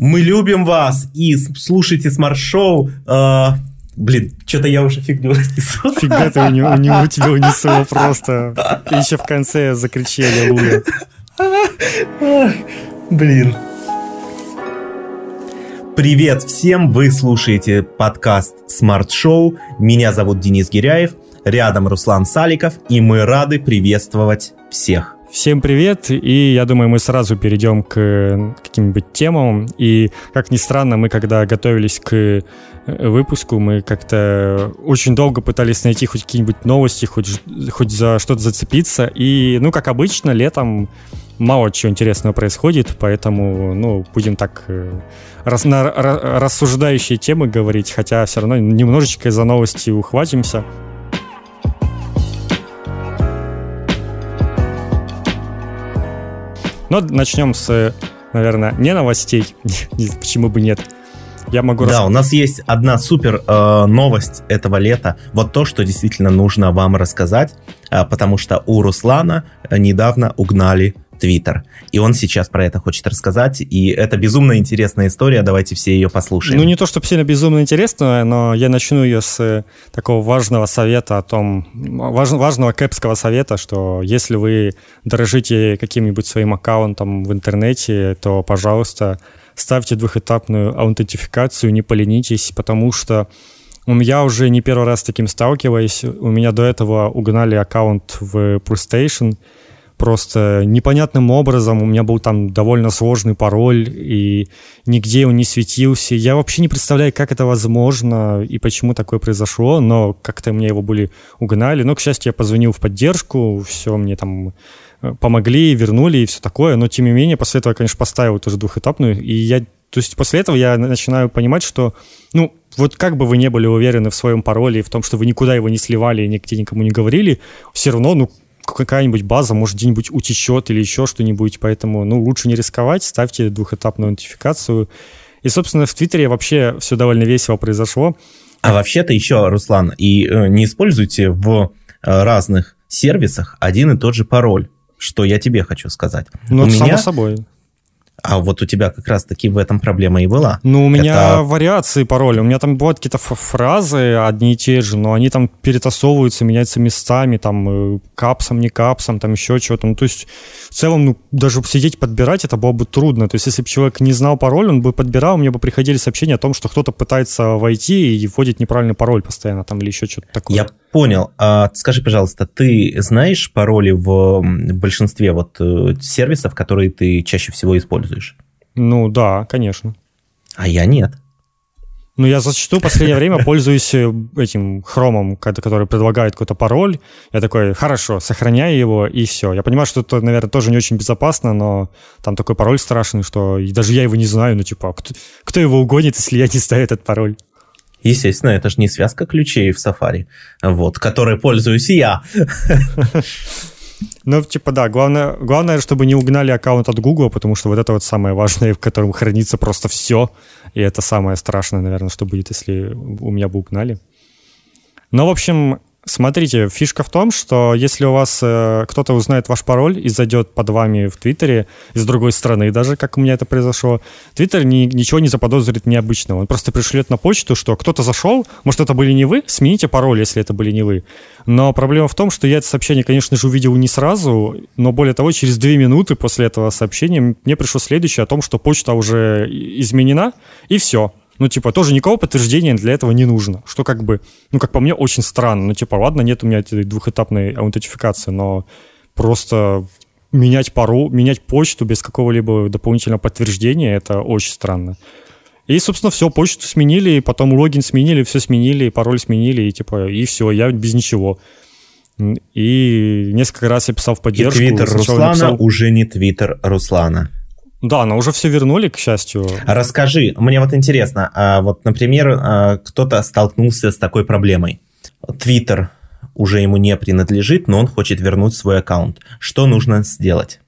Мы любим вас и слушайте Smart Show. Э, блин, что-то я уже фигню разнесу. Фига ты у него, у него тебя унесло просто. И еще в конце закричи Аллилуйя. Блин. Привет всем! Вы слушаете подкаст Smart Show. Меня зовут Денис Гиряев. Рядом Руслан Саликов. И мы рады приветствовать всех. Всем привет, и я думаю, мы сразу перейдем к каким-нибудь темам. И, как ни странно, мы когда готовились к э, выпуску, мы как-то очень долго пытались найти хоть какие-нибудь новости, хоть, хоть за что-то зацепиться. И, ну, как обычно, летом мало чего интересного происходит, поэтому, ну, будем так э, рас, на рассуждающие темы говорить, хотя все равно немножечко за новости ухватимся. Но начнем с, наверное, не новостей, почему бы нет. Я могу Да, у нас есть одна супер э, новость этого лета. Вот то, что действительно нужно вам рассказать, э, потому что у Руслана недавно угнали Твиттер. И он сейчас про это хочет рассказать. И это безумно интересная история. Давайте все ее послушаем. Ну, не то, чтобы сильно безумно интересная, но я начну ее с э, такого важного совета о том, важ, важного кэпского совета, что если вы дорожите каким-нибудь своим аккаунтом в интернете, то, пожалуйста, ставьте двухэтапную аутентификацию, не поленитесь, потому что я уже не первый раз с таким сталкиваюсь. У меня до этого угнали аккаунт в PlayStation, просто непонятным образом. У меня был там довольно сложный пароль, и нигде он не светился. Я вообще не представляю, как это возможно и почему такое произошло, но как-то мне его были угнали. Но, к счастью, я позвонил в поддержку, все мне там э, помогли, вернули и все такое. Но, тем не менее, после этого я, конечно, поставил тоже двухэтапную, и я то есть после этого я начинаю понимать, что, ну, вот как бы вы не были уверены в своем пароле и в том, что вы никуда его не сливали и нигде никому не говорили, все равно, ну, какая-нибудь база может где-нибудь утечет или еще что-нибудь, поэтому, ну, лучше не рисковать, ставьте двухэтапную нотификацию. И, собственно, в Твиттере вообще все довольно весело произошло. А вообще-то еще, Руслан, и э, не используйте в э, разных сервисах один и тот же пароль, что я тебе хочу сказать. Ну, У само меня... собой. А вот у тебя как раз-таки в этом проблема и была. Ну, у меня Это... вариации пароля. У меня там бывают какие-то фразы одни и те же, но они там перетасовываются, меняются местами, там э, капсом, не капсом, там еще что-то. Ну, то есть в целом, ну, даже сидеть подбирать это было бы трудно. То есть если бы человек не знал пароль, он бы подбирал, мне бы приходили сообщения о том, что кто-то пытается войти и вводит неправильный пароль постоянно там или еще что-то такое. Я понял. А скажи, пожалуйста, ты знаешь пароли в большинстве вот э, сервисов, которые ты чаще всего используешь? Ну да, конечно. А я нет. Ну, я зачастую в последнее время пользуюсь э, этим хромом, который предлагает какой-то пароль. Я такой, хорошо, сохраняю его, и все. Я понимаю, что это, наверное, тоже не очень безопасно, но там такой пароль страшный, что даже я его не знаю. Ну, типа, кто, кто его угонит, если я не ставлю этот пароль? Естественно, это же не связка ключей в Safari, вот, которой пользуюсь я. Ну, типа, да, главное, главное, чтобы не угнали аккаунт от Google, потому что вот это вот самое важное, в котором хранится просто все. И это самое страшное, наверное, что будет, если у меня бы угнали. Но, в общем, Смотрите, фишка в том, что если у вас э, кто-то узнает ваш пароль и зайдет под вами в Твиттере из другой страны, даже как у меня это произошло, Твиттер ни, ничего не заподозрит необычного. Он просто пришлет на почту, что кто-то зашел, может, это были не вы, смените пароль, если это были не вы. Но проблема в том, что я это сообщение, конечно же, увидел не сразу, но более того, через две минуты после этого сообщения мне пришло следующее о том, что почта уже изменена, и все. Ну, типа, тоже никакого подтверждения для этого не нужно. Что как бы, ну, как по мне, очень странно. Ну, типа, ладно, нет у меня этой двухэтапной аутентификации, но просто менять пару, менять почту без какого-либо дополнительного подтверждения, это очень странно. И, собственно, все, почту сменили, потом логин сменили, все сменили, пароль сменили, и типа, и все, я без ничего. И несколько раз я писал в поддержку. И твиттер Руслана написал... уже не твиттер Руслана. Да, но уже все вернули, к счастью. Расскажи, мне вот интересно, а вот, например, а, кто-то столкнулся с такой проблемой. Твиттер уже ему не принадлежит, но он хочет вернуть свой аккаунт. Что нужно сделать?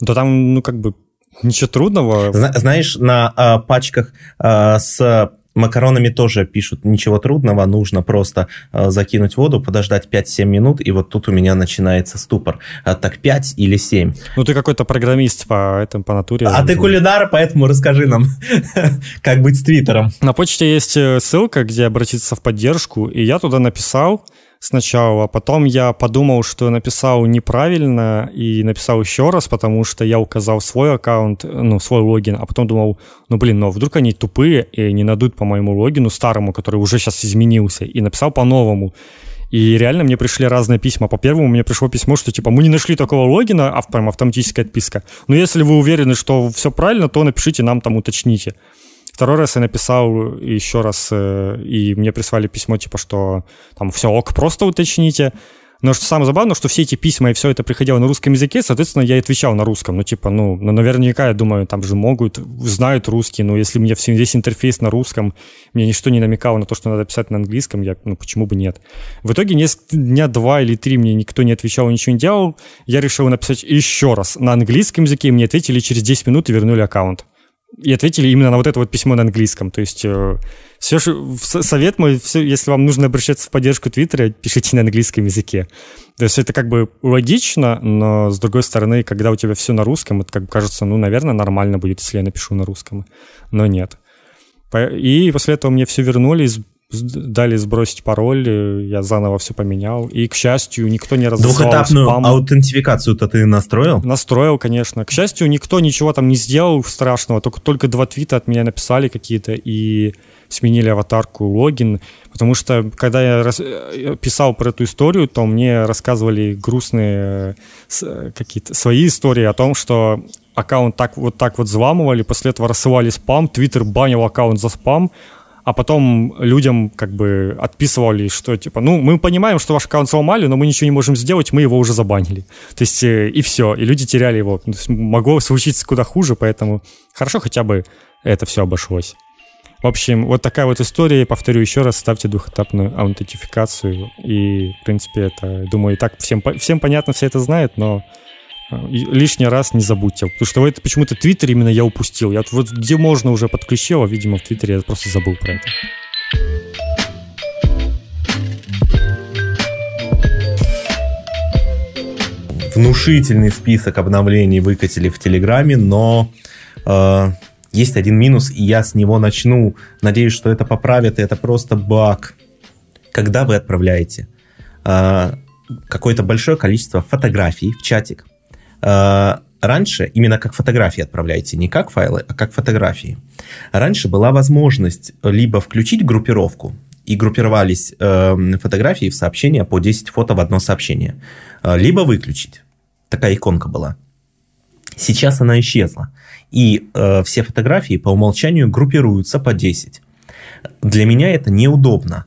Да там, ну, как бы, ничего трудного. Знаешь, на а, пачках а, с макаронами тоже пишут, ничего трудного, нужно просто э, закинуть воду, подождать 5-7 минут, и вот тут у меня начинается ступор. А, так 5 или 7. Ну, ты какой-то программист по, этому, по натуре. А ты кулинар, поэтому расскажи нам, как быть с Твиттером. На почте есть э, ссылка, где обратиться в поддержку, и я туда написал, сначала. Потом я подумал, что написал неправильно и написал еще раз, потому что я указал свой аккаунт, ну, свой логин, а потом думал, ну, блин, ну, а вдруг они тупые и не найдут по моему логину старому, который уже сейчас изменился, и написал по-новому. И реально мне пришли разные письма. По первому мне пришло письмо, что типа мы не нашли такого логина, а прям автоматическая отписка. Но если вы уверены, что все правильно, то напишите нам там, уточните. Второй раз я написал еще раз, э, и мне прислали письмо, типа, что там все ок, просто уточните. Но что самое забавное, что все эти письма и все это приходило на русском языке, соответственно, я отвечал на русском. Ну, типа, ну, ну наверняка, я думаю, там же могут, знают русский, но если мне весь интерфейс на русском, мне ничто не намекало на то, что надо писать на английском, я, ну, почему бы нет. В итоге несколько, дня два или три мне никто не отвечал, ничего не делал. Я решил написать еще раз на английском языке, и мне ответили через 10 минут и вернули аккаунт и ответили именно на вот это вот письмо на английском. То есть э, все, совет мой, все, если вам нужно обращаться в поддержку Твиттера, пишите на английском языке. То есть это как бы логично, но с другой стороны, когда у тебя все на русском, это как бы кажется, ну, наверное, нормально будет, если я напишу на русском. Но нет. И после этого мне все вернули, дали сбросить пароль, э, я заново все поменял. И, к счастью, никто не разослал Двухэтапную спам. аутентификацию-то ты настроил? Настроил, конечно. К счастью, никто ничего там не сделал страшного, только, только два твита от меня написали какие-то и сменили аватарку, логин, потому что когда я рас... Э, писал про эту историю, то мне рассказывали грустные э, какие-то свои истории о том, что аккаунт так вот так вот взламывали, после этого рассылали спам, Твиттер банил аккаунт за спам, а потом людям как бы отписывали, что типа, ну, мы понимаем, что ваш аккаунт сломали, но мы ничего не можем сделать, мы его уже забанили. То есть э, и все, и люди теряли его. То есть, могло случиться куда хуже, поэтому хорошо хотя бы это все обошлось. В общем, вот такая вот история. Повторю еще раз, ставьте двухэтапную аутентификацию. И, в принципе, это, думаю, и так всем, всем понятно, все это знают, но лишний раз не забудьте. Потому что это почему-то Твиттер именно я упустил. Я вот где можно уже подключил, а, видимо, в Твиттере я просто забыл про это. Внушительный список обновлений выкатили в Телеграме, но э, есть один минус, и я с него начну. Надеюсь, что это поправят, и это просто баг. Когда вы отправляете э, какое-то большое количество фотографий в чатик, Э, раньше именно как фотографии отправляете, не как файлы, а как фотографии. Раньше была возможность либо включить группировку, и группировались э, фотографии в сообщения по 10 фото в одно сообщение, э, либо выключить. Такая иконка была. Сейчас она исчезла. И э, все фотографии по умолчанию группируются по 10. Для меня это неудобно.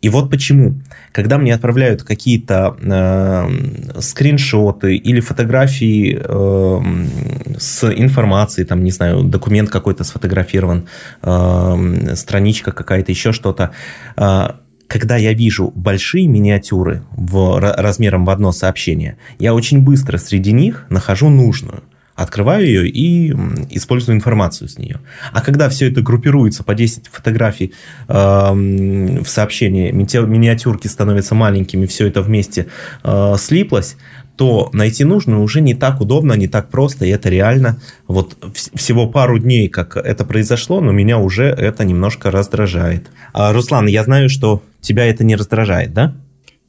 И вот почему. Когда мне отправляют какие-то э, скриншоты или фотографии э, с информацией, там, не знаю, документ какой-то сфотографирован, э, страничка какая-то, еще что-то, э, когда я вижу большие миниатюры в, размером в одно сообщение, я очень быстро среди них нахожу нужную открываю ее и использую информацию с нее. А когда все это группируется по 10 фотографий э, в сообщении, миниатюрки становятся маленькими, все это вместе э, слиплось, то найти нужную уже не так удобно, не так просто, и это реально вот всего пару дней, как это произошло, но меня уже это немножко раздражает. А, Руслан, я знаю, что тебя это не раздражает, да?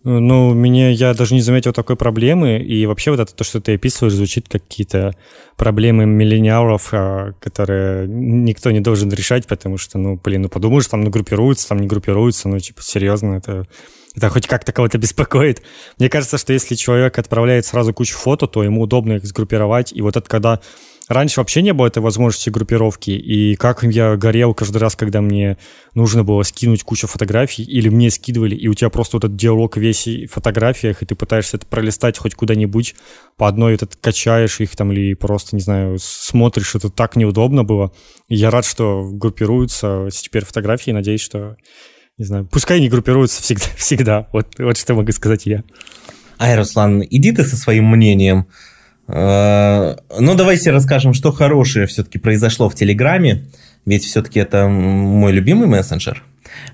Ну, меня я даже не заметил такой проблемы, и вообще вот это то, что ты описываешь, звучит как какие-то проблемы миллениалов, а, которые никто не должен решать, потому что, ну, блин, ну подумаешь, там ну, группируются, там не группируются, ну, типа, серьезно, это, это хоть как-то кого-то беспокоит. Мне кажется, что если человек отправляет сразу кучу фото, то ему удобно их сгруппировать, и вот это когда Раньше вообще не было этой возможности группировки, и как я горел каждый раз, когда мне нужно было скинуть кучу фотографий, или мне скидывали, и у тебя просто этот диалог весь в фотографиях, и ты пытаешься это пролистать хоть куда-нибудь, по одной этот качаешь их там, или просто, не знаю, смотришь, это так неудобно было. И я рад, что группируются теперь фотографии, надеюсь, что не знаю, пускай не группируются всегда, всегда. Вот, вот что могу сказать я. Ай, Руслан, иди ты со своим мнением. Э, ну, давайте расскажем, что хорошее все-таки произошло в Телеграме. ведь все-таки это мой любимый мессенджер.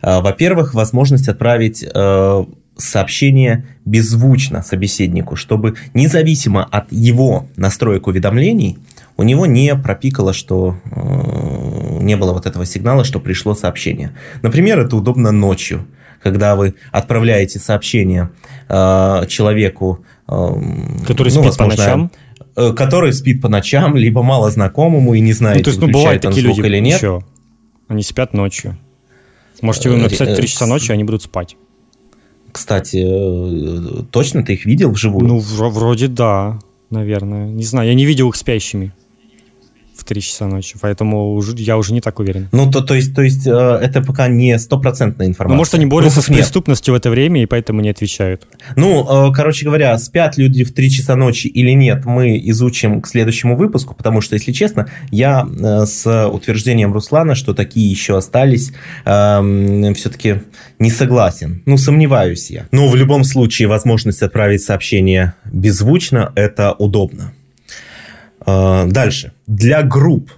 А, во-первых, возможность отправить э, сообщение беззвучно собеседнику, чтобы независимо от его настроек уведомлений, у него не пропикало, что э, не было вот этого сигнала, что пришло сообщение. Например, это удобно ночью, когда вы отправляете сообщение э, человеку, который ну, спит возможно, по ночам который спит по ночам, либо мало знакомому и не знает, ну, то есть, ну, бывают такие люди или нет. Еще. Они спят ночью. Можете вы написать в 3 часа ночи, они будут спать. Кстати, э, точно ты их видел вживую? Ну, вроде да, наверное. Не знаю, я не видел их спящими в 3 часа ночи, поэтому я уже не так уверен. Ну, то, то есть, то есть э, это пока не стопроцентная информация. Ну, может, они борются с преступностью нет. в это время, и поэтому не отвечают. Ну, э, короче говоря, спят люди в 3 часа ночи или нет, мы изучим к следующему выпуску, потому что, если честно, я э, с утверждением Руслана, что такие еще остались, эм, все-таки не согласен. Ну, сомневаюсь я. Но в любом случае возможность отправить сообщение беззвучно – это удобно. Э, дальше. Для групп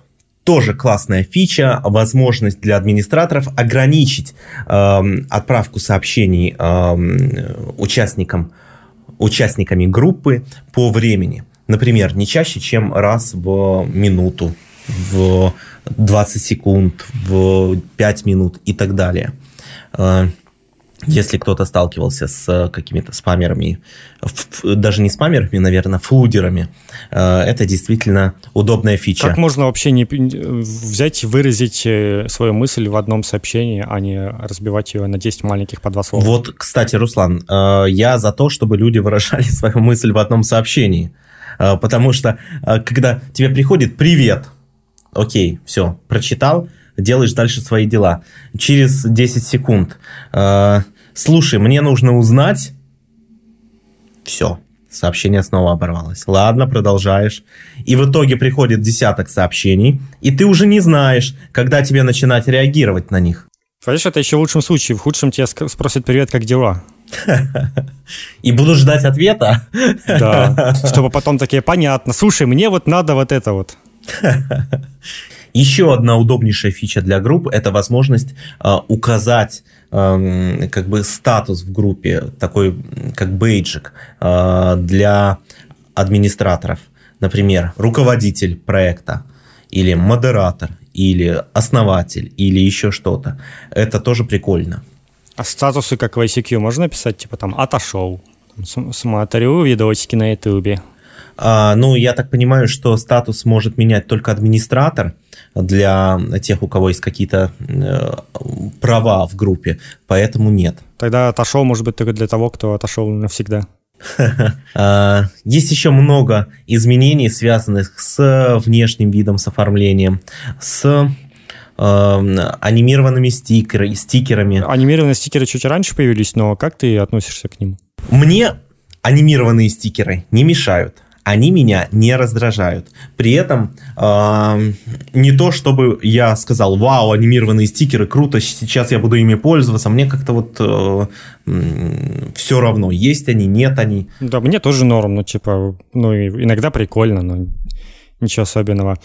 тоже классная фича, возможность для администраторов ограничить э, отправку сообщений э, участникам, участниками группы по времени. Например, не чаще, чем раз в минуту, в 20 секунд, в 5 минут и так далее. Э, если кто-то сталкивался с э, какими-то спамерами, даже не спамерами, наверное, флудерами, э, это действительно удобная фича. Как можно вообще не взять и выразить э, свою мысль в одном сообщении, а не разбивать ее на 10 маленьких по два слова? Вот, кстати, Руслан, я за то, чтобы люди выражали свою мысль в одном сообщении. Потому что, когда тебе приходит «Привет», окей, все, прочитал, делаешь дальше свои дела. Через 10 секунд. Э, Слушай, мне нужно узнать. Все. Сообщение снова оборвалось. Ладно, продолжаешь. И в итоге приходит десяток сообщений, и ты уже не знаешь, когда тебе начинать реагировать на них. Понимаешь, это еще в лучшем случае. В худшем тебя спросят «Привет, как дела?» И буду ждать ответа? Да, чтобы потом такие, понятно, слушай, мне вот надо вот это вот. Еще одна удобнейшая фича для групп – это возможность э, указать э, как бы статус в группе, такой как бейджик э, для администраторов. Например, руководитель проекта или модератор, или основатель, или еще что-то. Это тоже прикольно. А статусы, как в ICQ, можно написать, типа там «отошел», «смотрю видосики на ютубе». А, ну, я так понимаю, что статус может менять только администратор – для тех, у кого есть какие-то э, права в группе, поэтому нет. Тогда отошел, может быть, только для того, кто отошел навсегда. А, есть еще много изменений, связанных с внешним видом, с оформлением, с эм, анимированными стикеры, стикерами. Анимированные стикеры чуть раньше появились, но как ты относишься к ним? Мне анимированные стикеры не мешают они меня не раздражают. При этом э, не то, чтобы я сказал, вау, анимированные стикеры, круто, сейчас я буду ими пользоваться. Мне как-то вот э, все равно, есть они, нет они. Да, мне тоже норм, ну типа, ну иногда прикольно, но ничего особенного.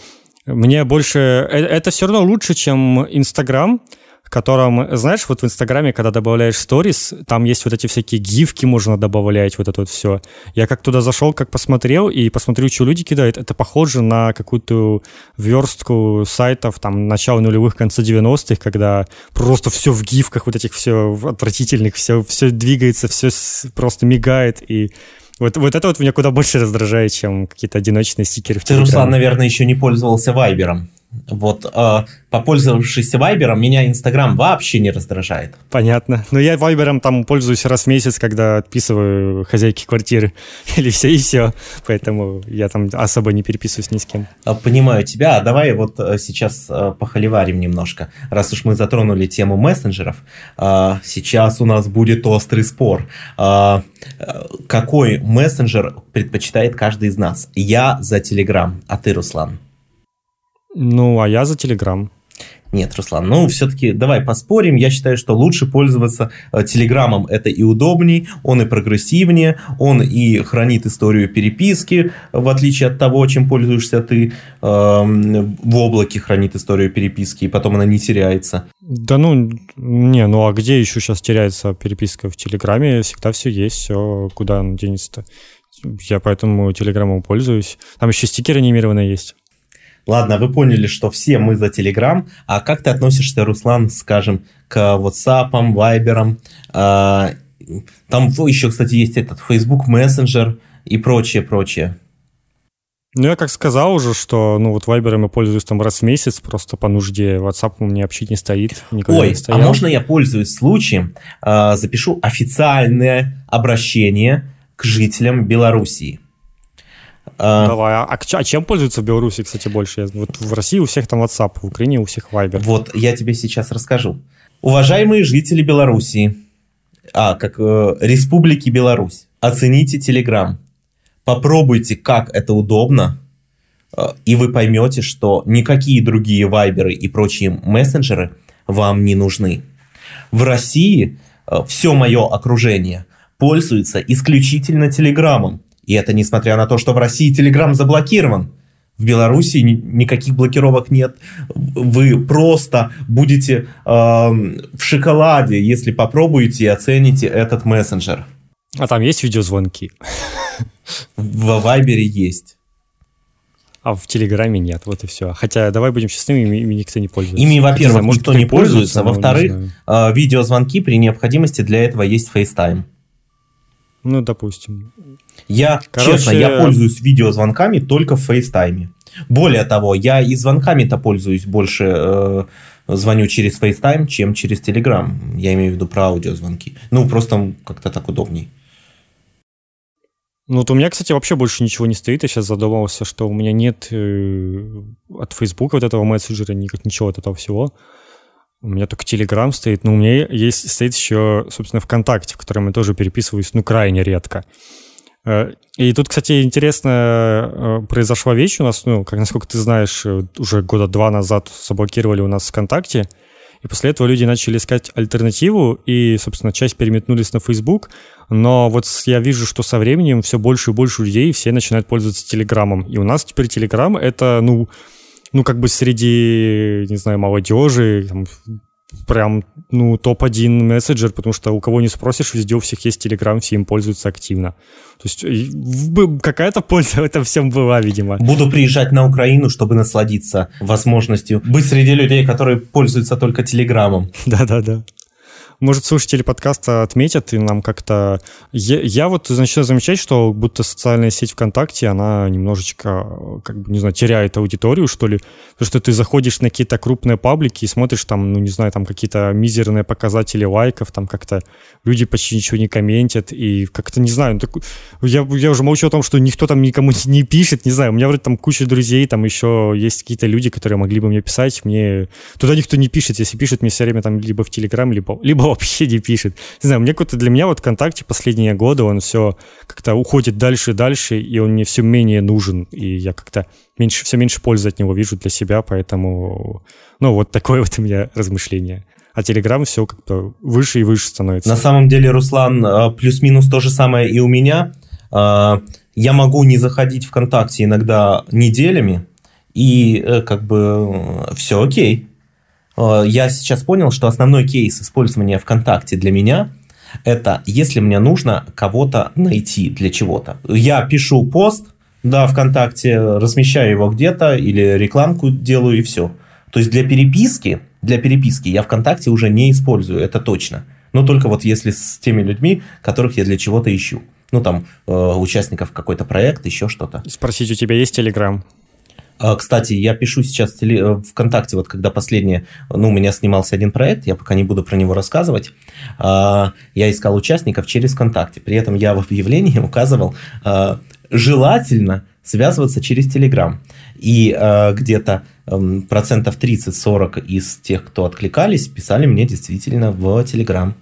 Мне больше... Э, это все равно лучше, чем Инстаграм, в котором, знаешь, вот в Инстаграме, когда добавляешь сторис, там есть вот эти всякие гифки можно добавлять, вот это вот все. Я как туда зашел, как посмотрел, и посмотрю, что люди кидают, это похоже на какую-то верстку сайтов, там, начала нулевых, конца 90-х, когда просто все в гифках, вот этих все отвратительных, все, все двигается, все просто мигает, и вот, вот это вот меня куда больше раздражает, чем какие-то одиночные стикеры Ты, Руслан, наверное, еще не пользовался Вайбером. Вот, э, попользовавшись Вайбером, меня Инстаграм вообще не раздражает. Понятно. Но я Вайбером там пользуюсь раз в месяц, когда отписываю хозяйки квартиры. Или все и все. Поэтому я там особо не переписываюсь ни с кем. А, понимаю тебя. А давай вот э, сейчас э, похоливарим немножко. Раз уж мы затронули тему мессенджеров, э, сейчас у нас будет острый спор. Какой мессенджер предпочитает каждый из нас? Я за Телеграм, а ты, Руслан? Ну, а я за Телеграм. Нет, Руслан, ну все-таки давай поспорим. Я считаю, что лучше пользоваться э, Телеграмом. Это и удобней, он и прогрессивнее, он и хранит историю переписки, в отличие от того, чем пользуешься ты. Эм, в облаке хранит историю переписки, и потом она не теряется. Да ну, не, ну а где еще сейчас теряется переписка? В Телеграме всегда все есть, все куда она денется-то. Я поэтому Телеграмом пользуюсь. Там еще стикеры анимированные есть. Ладно, вы поняли, что все мы за Telegram, а как ты относишься, Руслан, скажем, к WhatsApp, Viber? А, там еще, кстати, есть этот Facebook Messenger и прочее, прочее. Ну, я как сказал уже, что, ну, вот Viber я пользуюсь там раз в месяц, просто по нужде. WhatsApp у меня вообще не стоит. Ой, не а можно я пользуюсь случаем, э, запишу официальное обращение к жителям Белоруссии? А, Давай, а, а, а чем пользуются в Беларуси, кстати, больше? Вот в России у всех там WhatsApp, в Украине у всех Viber. Вот, я тебе сейчас расскажу. Уважаемые жители Белоруссии, а, как э, Республики Беларусь, оцените Telegram. Попробуйте, как это удобно, э, и вы поймете, что никакие другие вайберы и прочие мессенджеры вам не нужны. В России э, все мое окружение пользуется исключительно Телеграмом. И это несмотря на то, что в России Telegram заблокирован. В Беларуси никаких блокировок нет. Вы просто будете э, в шоколаде, если попробуете и оцените этот мессенджер. А там есть видеозвонки? В Вайбере есть. А в Телеграме нет, вот и все. Хотя, давай будем честными, ими, ими никто не пользуется. Ими, во-первых, никто не пользуется, во-вторых, э, видеозвонки при необходимости для этого есть FaceTime. Ну, допустим. Я, Короче... честно, я пользуюсь видеозвонками только в FaceTime. Более того, я и звонками-то пользуюсь больше, э, звоню через FaceTime, чем через Telegram. Я имею в виду про аудиозвонки. Ну, просто как-то так удобней. Ну, вот у меня, кстати, вообще больше ничего не стоит. Я сейчас задумался, что у меня нет э, от Facebook вот этого мессенджера, ничего от этого всего. У меня только Telegram стоит, но у меня есть, стоит еще, собственно, ВКонтакте, в котором я тоже переписываюсь, ну, крайне редко. Э, и тут, кстати, интересно, э, произошла вещь у нас, ну, как насколько ты знаешь, э, уже года два назад заблокировали у нас ВКонтакте, и после этого люди начали искать альтернативу, и, собственно, часть переметнулись на Facebook, но вот я вижу, что со временем все больше и больше людей, все начинают пользоваться Телеграмом. И у нас теперь Телеграм — это, ну, ну, как бы среди, не знаю, молодежи, там, прям, ну, топ-1 мессенджер, потому что у кого не спросишь, везде у всех есть Телеграм, все им пользуются активно. То есть какая-то польза в этом всем была, видимо. Буду приезжать на Украину, чтобы насладиться возможностью быть среди людей, которые пользуются только Телеграмом. Да-да-да может, слушатели подкаста отметят и нам как-то... Я, я вот начинаю замечать, что будто социальная сеть ВКонтакте, она немножечко, как бы, не знаю, теряет аудиторию, что ли. Потому что ты заходишь на какие-то крупные паблики и смотришь там, ну, не знаю, там какие-то мизерные показатели лайков, там как-то люди почти ничего не комментят, и как-то, не знаю, ну, так, я, я уже молчу о том, что никто там никому не пишет, не знаю, у меня вроде там куча друзей, там еще есть какие-то люди, которые могли бы мне писать, мне... Туда никто не пишет, если пишет мне все время там либо в Телеграм, либо, либо вообще не пишет. Не знаю, мне какой-то для меня вот ВКонтакте последние годы, он все как-то уходит дальше и дальше, и он мне все менее нужен, и я как-то меньше, все меньше пользы от него вижу для себя, поэтому, ну, вот такое вот у меня размышление. А Телеграм все как-то выше и выше становится. На самом деле, Руслан, а, плюс-минус то же самое и у меня. А, я могу не заходить ВКонтакте иногда неделями, и э, как бы все окей. Э, я сейчас понял, что основной кейс использования ВКонтакте для меня это если мне нужно кого-то найти для чего-то. Я пишу пост, да, ВКонтакте, размещаю его где-то или рекламку делаю и все. То есть для переписки, для переписки я ВКонтакте уже не использую, это точно. Но только вот если с теми людьми, которых я для чего-то ищу. Ну, там, э, участников какой-то проект, еще что-то. Спросить, у тебя есть Телеграм? А, кстати, я пишу сейчас в э, ВКонтакте, вот когда последнее, ну, у меня снимался один проект, я пока не буду про него рассказывать, а, я искал участников через ВКонтакте, при этом я в объявлении указывал, а, желательно связываться через Телеграм. И где-то эм, процентов 30-40 из тех, кто откликались, писали мне действительно в Телеграм.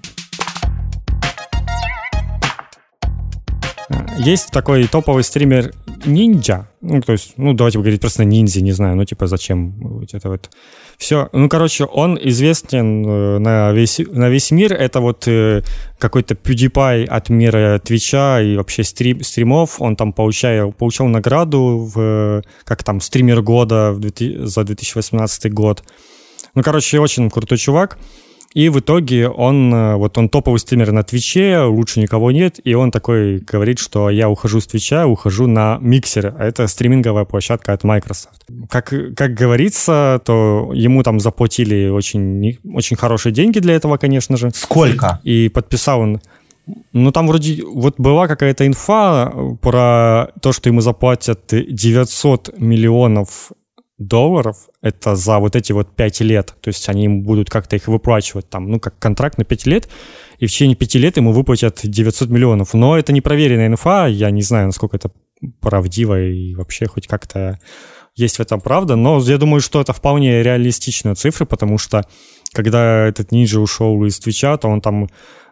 Есть такой топовый стример Ninja. Ну, то есть, ну, давайте говорить просто ниндзя, не знаю, ну, типа, зачем это вот все. Ну, короче, он известен э, на весь, на весь мир. Это вот э, какой-то PewDiePie от мира Twitch а и вообще стрим, стримов. Он там получал, получал награду в, как там, стример года в 2000, за 2018 год. Ну, короче, очень крутой чувак. И в итоге он, э, вот он топовый стример на Twitch е, лучше никого нет, и он такой говорит, что я ухожу с Twitch а, ухожу на Миксер, а это стриминговая площадка от Microsoft. Как, как говорится, то ему там заплатили очень, очень хорошие деньги для этого, конечно же. Сколько? И подписал он ну, там вроде вот была какая-то инфа про то, что ему заплатят 900 миллионов долларов это за вот эти вот 5 лет. То есть они будут как-то их выплачивать там, ну, как контракт на 5 лет, и в течение 5 лет ему выплатят 900 миллионов. Но это непроверенная инфа, я не знаю, насколько это правдиво и вообще хоть как-то есть в этом правда, но я думаю, что это вполне реалистичные цифры, потому что когда этот ниндзя ушел из Твича, то он там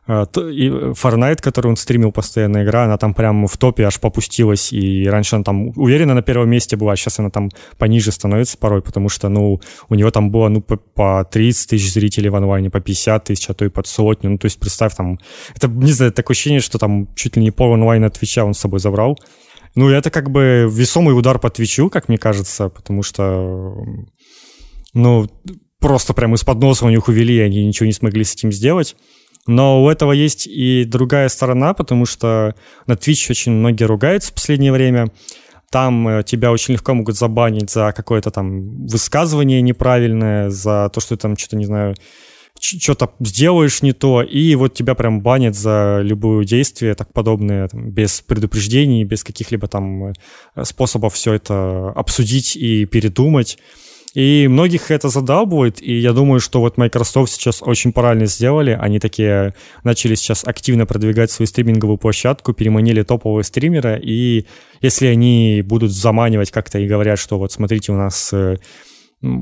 и Fortnite, который он стримил постоянно, игра, она там прям в топе аж попустилась, и раньше она там уверенно на первом месте была, а сейчас она там пониже становится порой, потому что, ну, у него там было, ну, по, по 30 тысяч зрителей в онлайне, по 50 тысяч, а то и под сотню, ну, то есть представь, там, это, не знаю, такое ощущение, что там чуть ли не пол онлайна Твича он с собой забрал, ну, это как бы весомый удар по Твичу, как мне кажется, потому что, ну, просто прям из-под носа у них увели, они ничего не смогли с этим сделать. Но у этого есть и другая сторона, потому что на Twitch очень многие ругаются в последнее время. Там э, тебя очень легко могут забанить за какое-то там высказывание неправильное, за то, что ты там что-то, не знаю, что-то сделаешь не то, и вот тебя прям банят за любое действие так подобное, там, без предупреждений, без каких-либо там э, способов все это обсудить и передумать. И многих это задалбывает, и я думаю, что вот Microsoft сейчас очень правильно сделали. Они такие начали сейчас активно продвигать свою стриминговую площадку, переманили топового стримера, и если они будут заманивать как-то и говорят, что вот смотрите, у нас э,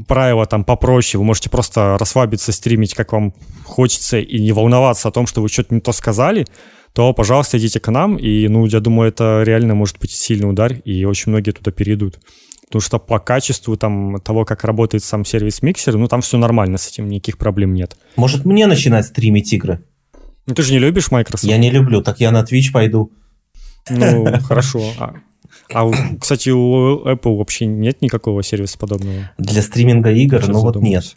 правила там попроще, вы можете просто расслабиться, стримить, как вам хочется, и не волноваться о том, что вы что-то не то сказали, то, пожалуйста, идите к нам, и, ну, я думаю, это реально может быть сильный удар, и очень многие туда перейдут. Потому что по качеству там, того, как работает сам сервис миксер, ну там все нормально с этим, никаких проблем нет. Может мне начинать стримить игры? Ну ты же не любишь Microsoft? Я не люблю, так я на Twitch пойду. Ну, хорошо. А, а, кстати, у Apple вообще нет никакого сервиса подобного? Для стриминга игр, ну вот нет.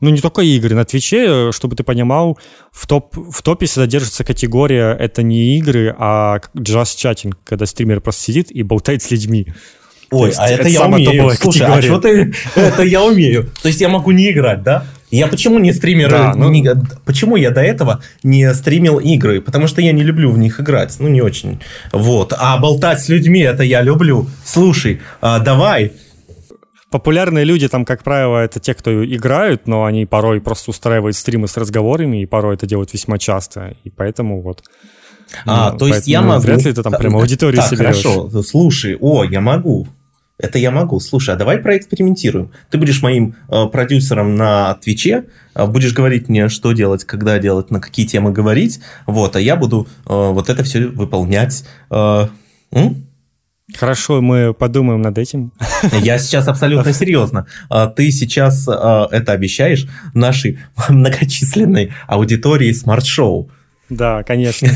Ну, не только игры. На Твиче, чтобы ты понимал, в, топ, в топе всегда держится категория «это не игры, а just-чатинг», когда стример просто сидит и болтает с людьми. Ой, а это, это я умею. Слушай, а что ты... Это я умею. То есть я могу не играть, да? Я почему не стример? Да, ну... не, почему я до этого не стримил игры? Потому что я не люблю в них играть. Ну, не очень. Вот. А болтать с людьми, это я люблю. Слушай, а, давай, популярные люди там, как правило, это те, кто играют, но они порой просто устраивают стримы с разговорами, и порой это делают весьма часто. И поэтому вот. А, ну, то есть я могу... Вряд ли ты там прямо аудиторию так, соберешь. хорошо, слушай, о, я могу. Это я могу. Слушай, а давай проэкспериментируем. Ты будешь моим э, продюсером на Twitch е, э, будешь говорить мне, что делать, когда делать, на какие темы говорить, вот, а я буду э, вот это все выполнять. Э, Хорошо, мы подумаем над этим. Я сейчас абсолютно серьезно. А ты сейчас э, это обещаешь нашей многочисленной аудитории Smart Show. Да, конечно.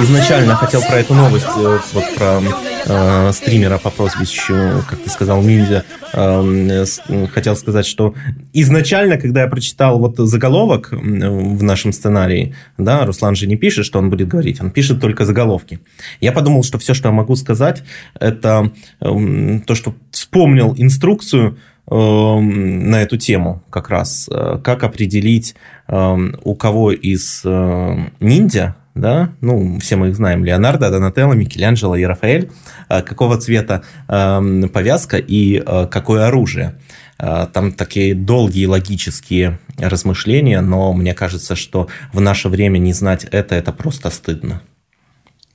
Изначально хотел про эту новость, э, вот про э, стримера по прозвищу, как ты сказал, ниндзя, э, хотел сказать, что изначально, когда я прочитал вот заголовок в нашем сценарии, да, Руслан же не пишет, что он будет говорить, он пишет только заголовки. Я подумал, что все, что я могу сказать, это э, то, что вспомнил инструкцию, Эм, на эту тему как раз. Э, как определить, эм, у кого из э, ниндзя, да, ну, все мы их знаем, Леонардо, Донателло, Микеланджело и Рафаэль, э, какого цвета эм, повязка и какое оружие. Там такие долгие логические размышления, но мне кажется, что в наше время не знать это, это просто стыдно.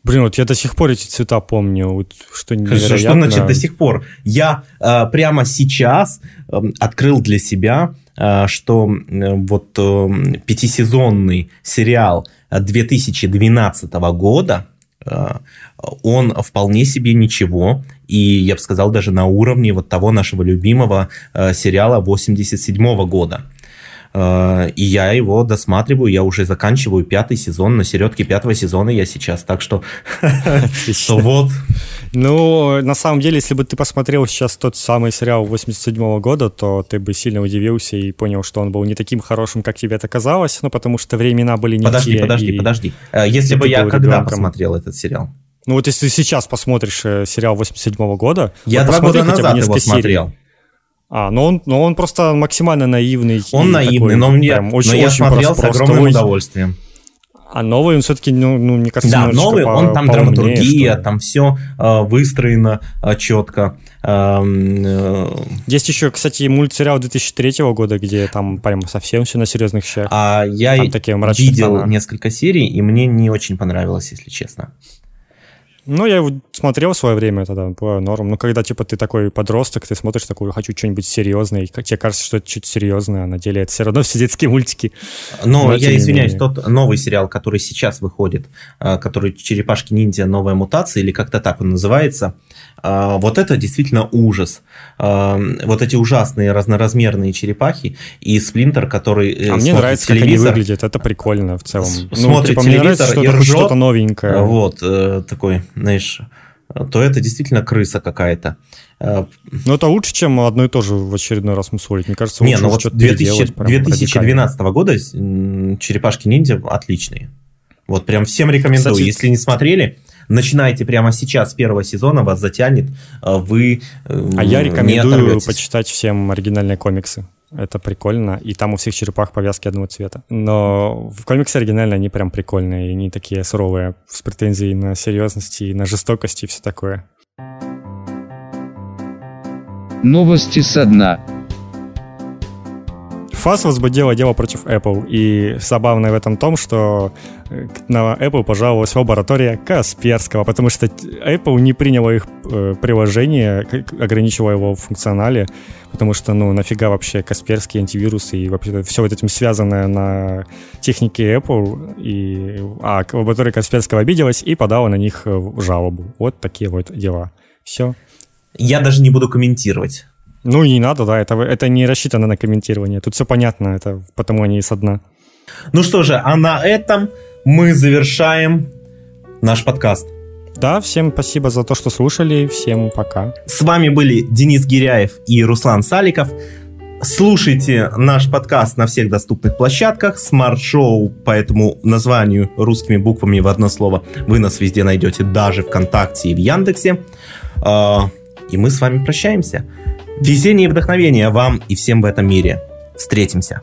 Блин, вот я до сих пор эти цвета помню, вот, что невероятно. Что значит до сих пор? Я э, прямо сейчас э, открыл для себя что вот пятисезонный сериал 2012 года, он вполне себе ничего, и я бы сказал даже на уровне вот того нашего любимого сериала 87 года. Э, и я его досматриваю, я уже заканчиваю пятый сезон, на середке пятого сезона я сейчас, так что, вот. Ну, на самом деле, если бы ты посмотрел сейчас тот самый сериал 87 года, то ты бы сильно удивился и понял, что он был не таким хорошим, как тебе это казалось, ну, потому что времена были не подожди, те. Подожди, подожди, подожди. Если бы я когда посмотрел этот сериал? Ну, вот если ты сейчас посмотришь э, сериал 87 года... Я два года назад его смотрел. А, но он, но он просто максимально наивный. Он наивный, такой, но, мне, очень, но я очень смотрел с огромным удовольствием. А новый он все-таки, ну, ну мне кажется, Да, новый, по, он там драматургия, там все э, выстроено э, четко. Э, э, Есть еще, кстати, мультсериал 2003 года, где там прям совсем все на серьезных щах. А я видел тона. несколько серий, и мне не очень понравилось, если честно. Ну, я его смотрел в свое время тогда, было норм. Но когда, типа, ты такой подросток, ты смотришь такой, хочу что-нибудь серьезное, и тебе кажется, что это чуть серьезное, а на деле это все равно все детские мультики. Но, Но я извиняюсь, тот новый сериал, который сейчас выходит, а, который «Черепашки-ниндзя. Новая мутация», или как-то так он называется, а, вот это действительно ужас. А, вот эти ужасные разноразмерные черепахи и сплинтер, который э, А мне нравится, телевизор, как они выглядят, это прикольно в целом. Ну, смотрит ну, типа, телевизор что и ржет. Что-то новенькое. Вот, э, такой, знаешь, то это действительно крыса какая-то. Ну, это лучше, чем одно и то же в очередной раз мусолить. Мне кажется, лучше Не, ну вот 2000, 2012 года черепашки-ниндзя отличные. Вот прям всем рекомендую. Кстати, Если не смотрели, начинайте прямо сейчас с первого сезона, вас затянет, э, вы э, А я рекомендую почитать всем оригинальные комиксы. Это прикольно. И там у всех черепах повязки одного цвета. Но в комиксы оригинальные они прям прикольные. И они такие суровые, с претензией на серьезность и на жестокость и все такое. Новости со дна. ФАС возбудила дело против Apple. И забавное в этом том, что на Apple пожаловалась лаборатория Касперского, потому что Apple не приняла их э, приложение, ограничивая его в функционале, потому что, ну, нафига вообще Касперский антивирус и вообще все вот этим связанное на технике Apple. И, а лаборатория Касперского обиделась и подала на них э, жалобу. Вот такие вот дела. Все. Я даже не буду комментировать. Ну, не надо, да, это, это не рассчитано на комментирование. Тут все понятно, это потому они и со дна. Ну что же, а на этом мы завершаем наш подкаст. Да, всем спасибо за то, что слушали. Всем пока. С вами были Денис Гиряев и Руслан Саликов. Слушайте наш подкаст на всех доступных площадках. Смарт-шоу по этому названию русскими буквами в одно слово вы нас везде найдете, даже ВКонтакте и в Яндексе. А, и мы с вами прощаемся. Везение и вдохновение вам и всем в этом мире. Встретимся.